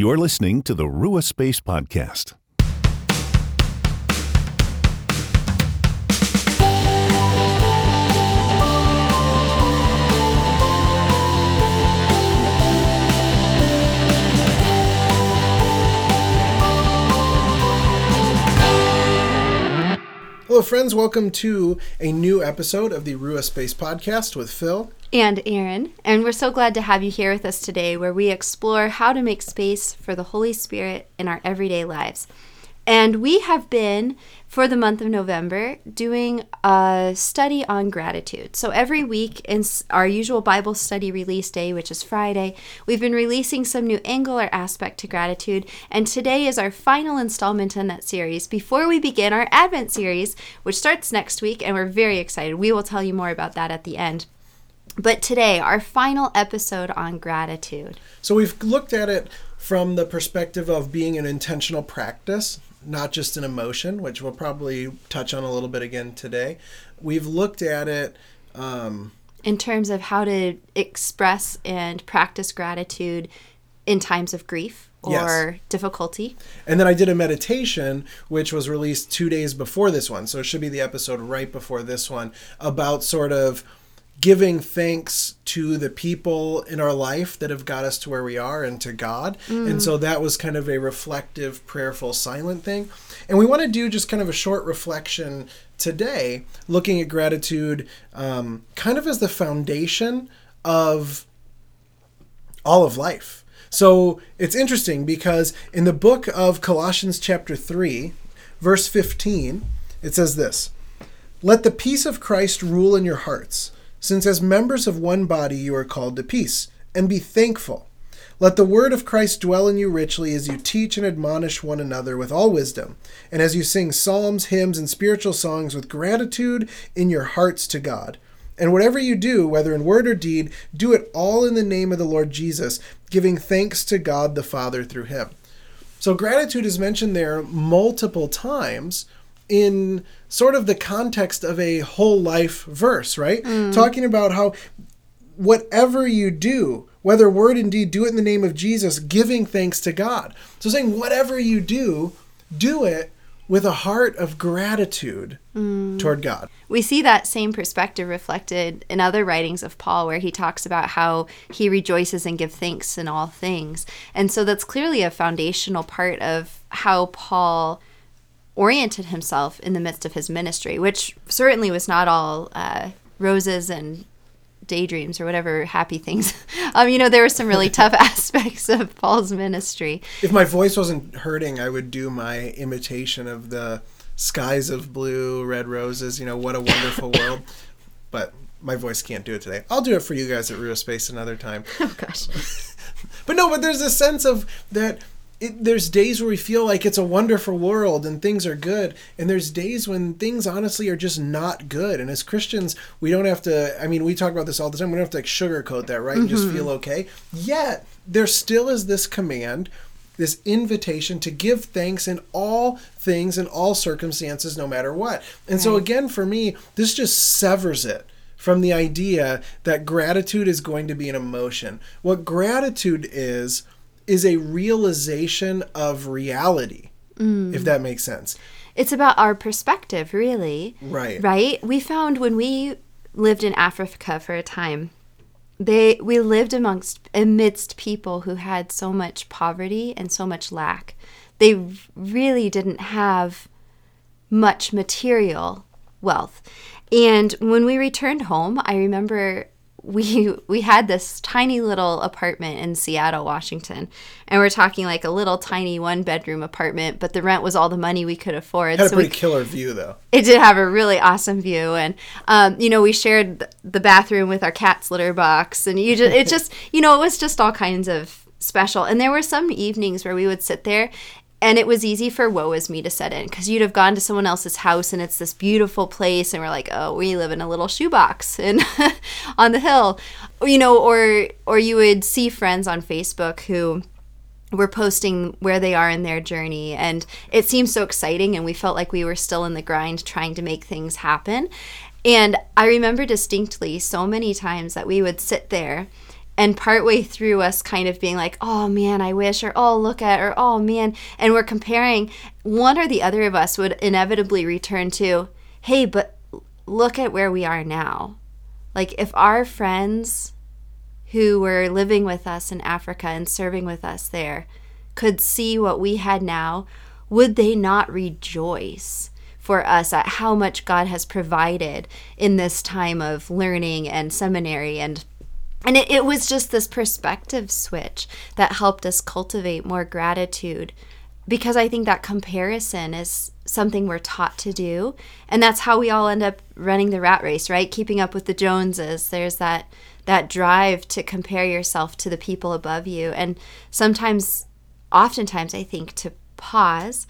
You're listening to the Rua Space Podcast. Hello, friends. Welcome to a new episode of the Rua Space Podcast with Phil. And Aaron, and we're so glad to have you here with us today where we explore how to make space for the Holy Spirit in our everyday lives. And we have been, for the month of November, doing a study on gratitude. So every week in our usual Bible study release day, which is Friday, we've been releasing some new angle or aspect to gratitude. And today is our final installment in that series before we begin our Advent series, which starts next week. And we're very excited. We will tell you more about that at the end. But today, our final episode on gratitude. So, we've looked at it from the perspective of being an intentional practice, not just an emotion, which we'll probably touch on a little bit again today. We've looked at it. Um, in terms of how to express and practice gratitude in times of grief or Yes. difficulty. And then I did a meditation, which was released two days before this one. So it should be the episode right before this one about sort of giving thanks to the people in our life that have got us to where we are and to God. And so that was kind of a reflective, prayerful, silent thing. And we want to do just kind of a short reflection today, looking at gratitude um, kind of as the foundation of all of life. So it's interesting because in the book of Colossians, chapter 3, verse 15, it says this Let the peace of Christ rule in your hearts, since as members of one body you are called to peace, and be thankful. Let the word of Christ dwell in you richly as you teach and admonish one another with all wisdom, and as you sing psalms, hymns, and spiritual songs with gratitude in your hearts to God. And whatever you do, whether in word or deed, do it all in the name of the Lord Jesus, giving thanks to God the Father through him. So gratitude is mentioned there multiple times in sort of the context of a whole life verse, right? Mm. Talking about how whatever you do, whether word and deed, do it in the name of Jesus, giving thanks to God. So saying whatever you do, do it with a heart of gratitude mm. toward God. We see that same perspective reflected in other writings of Paul, where he talks about how he rejoices and gives thanks in all things. And so that's clearly a foundational part of how Paul oriented himself in the midst of his ministry, which certainly was not all uh, roses and daydreams or whatever happy things. um, you know, there were some really tough aspects of Paul's ministry. If my voice wasn't hurting, I would do my imitation of the skies of blue, red roses, you know, what a wonderful world. But my voice can't do it today. I'll do it for you guys at Rua Space another time. Oh gosh. But no, but there's a sense of that it, there's days where we feel like it's a wonderful world and things are good and there's days when things honestly are just not good. And as christians we don't have to i mean we talk about this all the time we don't have to like sugarcoat that right and just mm-hmm. feel okay. Yet there still is this command this invitation to give thanks in all things in all circumstances no matter what. And so again for me this just severs it from the idea that gratitude is going to be an emotion. What gratitude is, is a realization of reality, mm. if that makes sense. It's about our perspective, really. Right. Right? We found when we lived in Africa for a time, they we lived amongst amidst people who had so much poverty and so much lack. They really didn't have much material wealth. And when we returned home, I remember we we had this tiny little apartment in Seattle, Washington. And we're talking like a little tiny one bedroom apartment, but the rent was all the money we could afford. Had a so we pretty killer view, though. it did have a really awesome view, and um, you know we shared the bathroom with our cat's litter box, and you just it just you know it was just all kinds of special. And there were some evenings where we would sit there, and it was easy for woe is me to set in because you'd have gone to someone else's house and it's this beautiful place, and we're like, oh, we live in a little shoebox and on the hill, you know, or or you would see friends on Facebook who were posting where they are in their journey and it seemed so exciting and we felt like we were still in the grind trying to make things happen. And i remember distinctly so many times that we would sit there and partway through us kind of being like, oh man, I wish, or oh, look at, or oh man, and we're comparing, one or the other of us would inevitably return to, hey, but look at where we are now. Like, if our friends who were living with us in Africa and serving with us there could see what we had now, would they not rejoice for us at how much God has provided in this time of learning and seminary and and it, it was just this perspective switch that helped us cultivate more gratitude because I think that comparison is something we're taught to do. And that's how we all end up running the rat race, right? Keeping up with the Joneses. There's that that drive to compare yourself to the people above you. And sometimes oftentimes I think to pause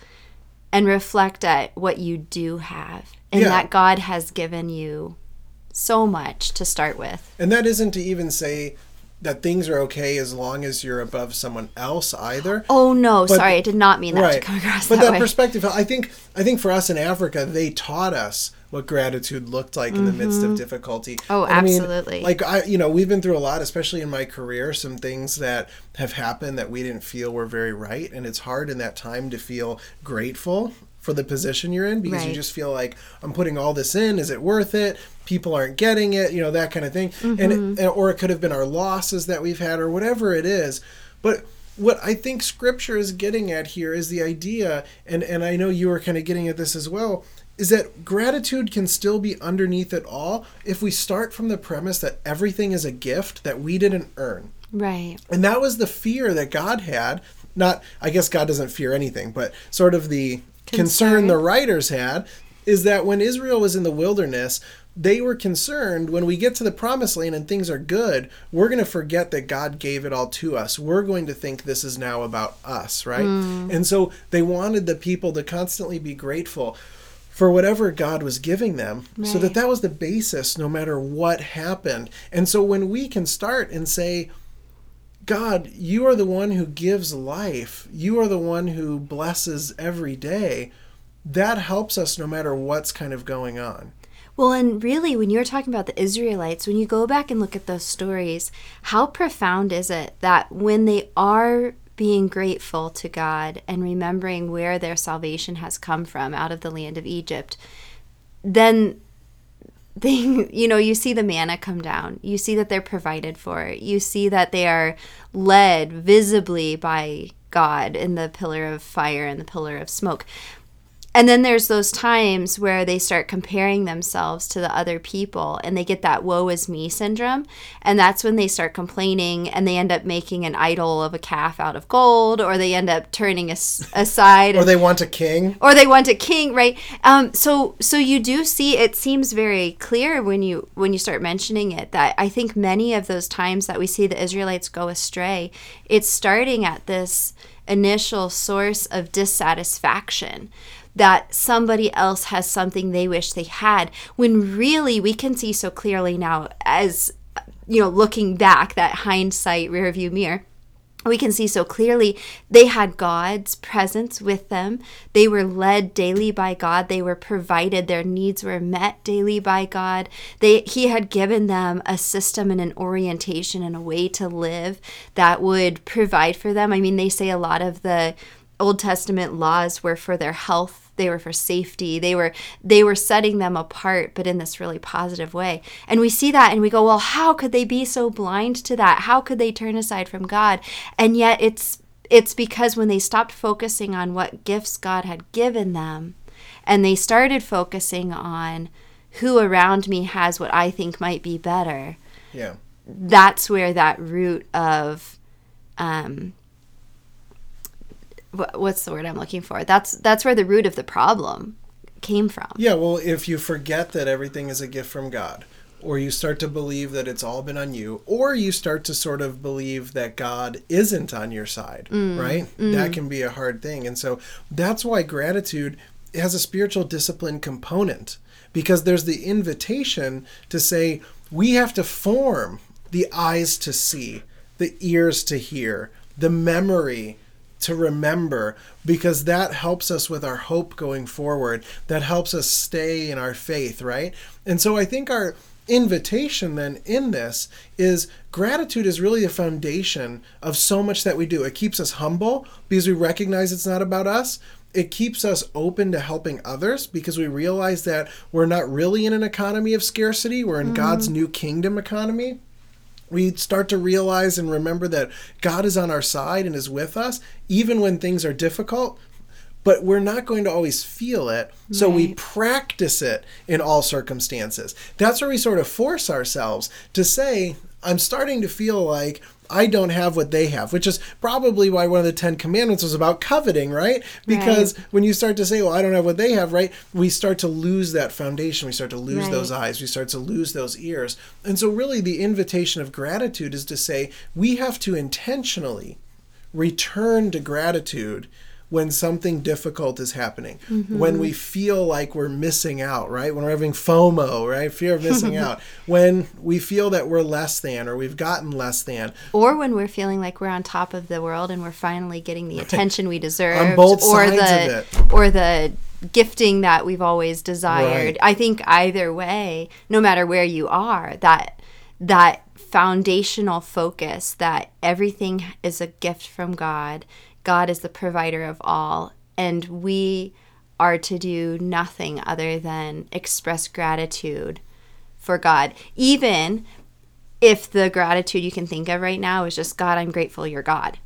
and reflect at what you do have and yeah. that God has given you so much to start with. And that isn't to even say that things are okay as long as you're above someone else either. Oh no, but, sorry, I did not mean that right. to come across but that, that perspective, I think, I think for us in Africa, they taught us what gratitude looked like mm-hmm. in the midst of mm-hmm. difficulty. Oh, and absolutely. I mean, like I, you know, we've been through a lot, especially in my career. Some things that have happened that we didn't feel were very right, and it's hard in that time to feel grateful for the position you're in because right. you just feel like I'm putting all this in. Is it worth it? People aren't getting it, you know, that kind of thing. Mm-hmm. And it, or it could have been our losses that we've had or whatever it is. But what I think scripture is getting at here is the idea and and I know you were kind of getting at this as well is that gratitude can still be underneath it all if we start from the premise that everything is a gift that we didn't earn. Right. And that was the fear that God had. Not, I guess God doesn't fear anything, but sort of the. Concern the writers had is that when Israel was in the wilderness, they were concerned when we get to the promised land and things are good, we're going to forget that God gave it all to us. We're going to think this is now about us, right? Mm. And so they wanted the people to constantly be grateful for whatever God was giving them right. so that that was the basis no matter what happened. And so when we can start and say, God, you are the one who gives life. You are the one who blesses every day. That helps us no matter what's kind of going on. Well, and really, when you're talking about the Israelites, when you go back and look at those stories, how profound is it that when they are being grateful to God and remembering where their salvation has come from out of the land of Egypt, then thing you know you see the manna come down. You see that they're provided for. You see that they are led visibly by god in the pillar of fire and the pillar of smoke and then there's those times where they start comparing themselves to the other people and they get that woe is me syndrome. And that's when they start complaining and they end up making an idol of a calf out of gold or they end up turning as- aside. or they want a king. Or they want a king, right? Um, so so you do see it seems very clear when you when you start mentioning it that I think many of those times that we see the Israelites go astray, it's starting at this initial source of dissatisfaction that somebody else has something they wish they had when really we can see so clearly now as you know looking back that hindsight rearview mirror we can see so clearly they had God's presence with them. They were led daily by God. They were provided. Their needs were met daily by God. They, he had given them a system and an orientation and a way to live that would provide for them. I mean, they say a lot of the Old Testament laws were for their health they were for safety. They were they were setting them apart but in this really positive way. And we see that and we go well how could they be so blind to that? How could they turn aside from god? And yet it's it's because when they stopped focusing on what gifts god had given them and they started focusing on who around me has what i think might be better yeah. that's where that root of um, what's the word I'm looking for? That's that's where the root of the problem came from. Yeah, well, if you forget that everything is a gift from God, or you start to believe that it's all been on you, or you start to sort of believe that God isn't on your side, mm, right? Mm. That can be a hard thing. And so that's why gratitude has a spiritual discipline component because there's the invitation to say we have to form the eyes to see, the ears to hear, the memory to remember because that helps us with our hope going forward. That helps us stay in our faith, right? And so I think our invitation then in this is gratitude is really the foundation of so much that we do. It keeps us humble because we recognize it's not about us. It keeps us open to helping others because we realize that we're not really in an economy of scarcity, we're in mm-hmm. God's new kingdom economy we start to realize and remember that God is on our side and is with us, even when things are difficult. But we're not going to always feel it. So we practice it in all circumstances. That's where we sort of force ourselves to say, I'm starting to feel like I don't have what they have, which is probably why one of the Ten Commandments was about coveting, right? Because when you start to say, well, I don't have what they have, right? We start to lose that foundation. We start to lose Right. those eyes. We start to lose those ears. And so, really, the invitation of gratitude is to say, we have to intentionally return to gratitude when something difficult is happening, mm-hmm. when we feel like we're missing out, right? When we're having FOMO, right? Fear of missing out. When we feel that we're less than or we've gotten less than. Or when we're feeling like we're on top of the world and we're finally getting the attention we deserve, on both or sides the of it. or the gifting that we've always desired. Right. I think either way, no matter where you are, that that foundational focus that everything is a gift from God. God is the provider of all, and we are to do nothing other than express gratitude for God, even if the gratitude you can think of right now is just God, I'm grateful you're God.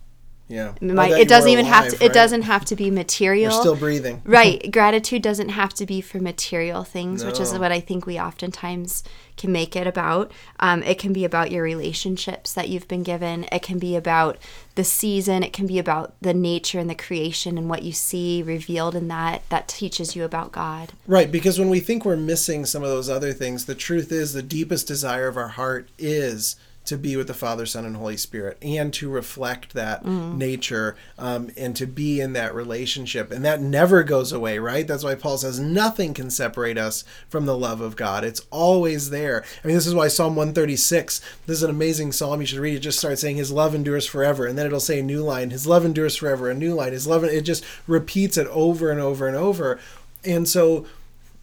Yeah. It, might- it doesn't even have alive, to. It doesn't have to be material. We're still breathing. right. Gratitude doesn't have to be for material things, which is what I think we oftentimes can make it about. Um, it can be about your relationships that you've been given. It can be about the season. It can be about the nature and the creation and what you see revealed in that that teaches you about God. Right, because when we think we're missing some of those other things, the truth is the deepest desire of our heart is to be with the Father, Son, and Holy Spirit and to reflect that nature um, and to be in that relationship. And that never goes away, right? That's why Paul says nothing can separate us from the love of God. It's always there. I mean, this is why Psalm 136, this is an amazing psalm. You should read it. Just starts saying, His love endures forever. And then it'll say a new line, His love endures forever, a new line, His love, it just repeats it over and over and over. And so,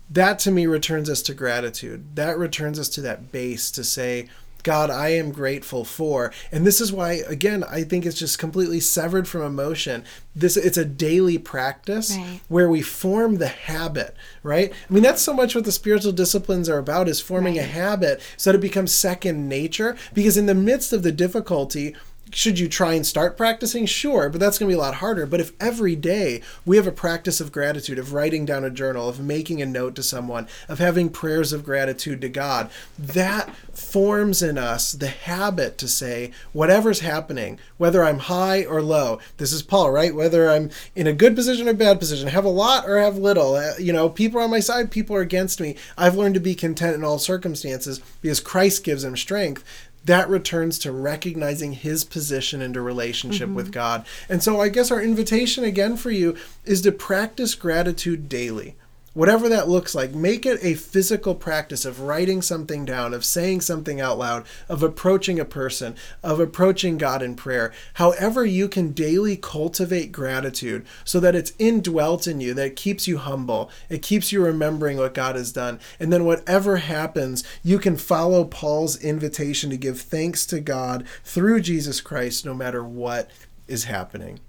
that to me returns us to gratitude. That returns us to that base to say, God, I am grateful for. And this is why, again, I think it's just completely severed from emotion. This it's a daily practice Right. where we form the habit, right? I mean, that's so much what the spiritual disciplines are about is forming a habit so that it becomes second nature. Because in the midst of the difficulty, should you try and start practicing? Sure, but that's going to be a lot harder. But if every day we have a practice of gratitude, of writing down a journal, of making a note to someone, of having prayers of gratitude to God, that forms in us the habit to say, whatever's happening, whether I'm high or low, this is Paul, right? Whether I'm in a good position or bad position, have a lot or have little, uh, you know, people are on my side, people are against me. I've learned to be content in all circumstances because Christ gives him strength that returns to recognizing his position into relationship with mm-hmm. God. And so I guess our invitation again for you is to practice gratitude daily. Whatever that looks like, make it a physical practice of writing something down, of saying something out loud, of approaching a person, of approaching God in prayer. However, you can daily cultivate gratitude so that it's indwelt in you, that keeps you humble, it keeps you remembering what God has done. And then, whatever happens, you can follow Paul's invitation to give thanks to God through Jesus Christ, no matter what is happening.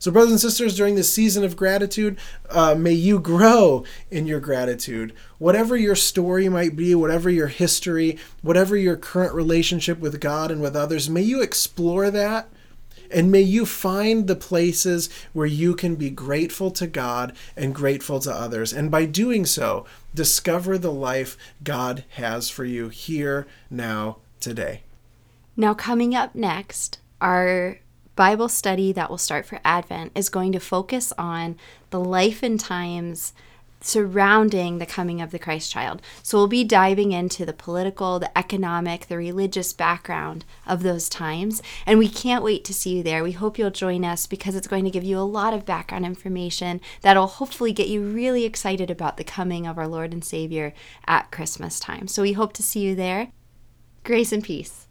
So, brothers and sisters, during this season of gratitude, uh, may you grow in your gratitude. Whatever your story might be, whatever your history, whatever your current relationship with God and with others, may you explore that. And may you find the places where you can be grateful to God and grateful to others. And by doing so, discover the life God has for you here, now, today. Now, coming up next, our Bible study that will start for Advent is going to focus on the life and times surrounding the coming of the Christ child. So we'll be diving into the political, the economic, the religious background of those times. And we can't wait to see you there. We hope you'll join us because it's going to give you a lot of background information that'll hopefully get you really excited about the coming of our Lord and Savior at Christmas time. So we hope to see you there. Grace and peace.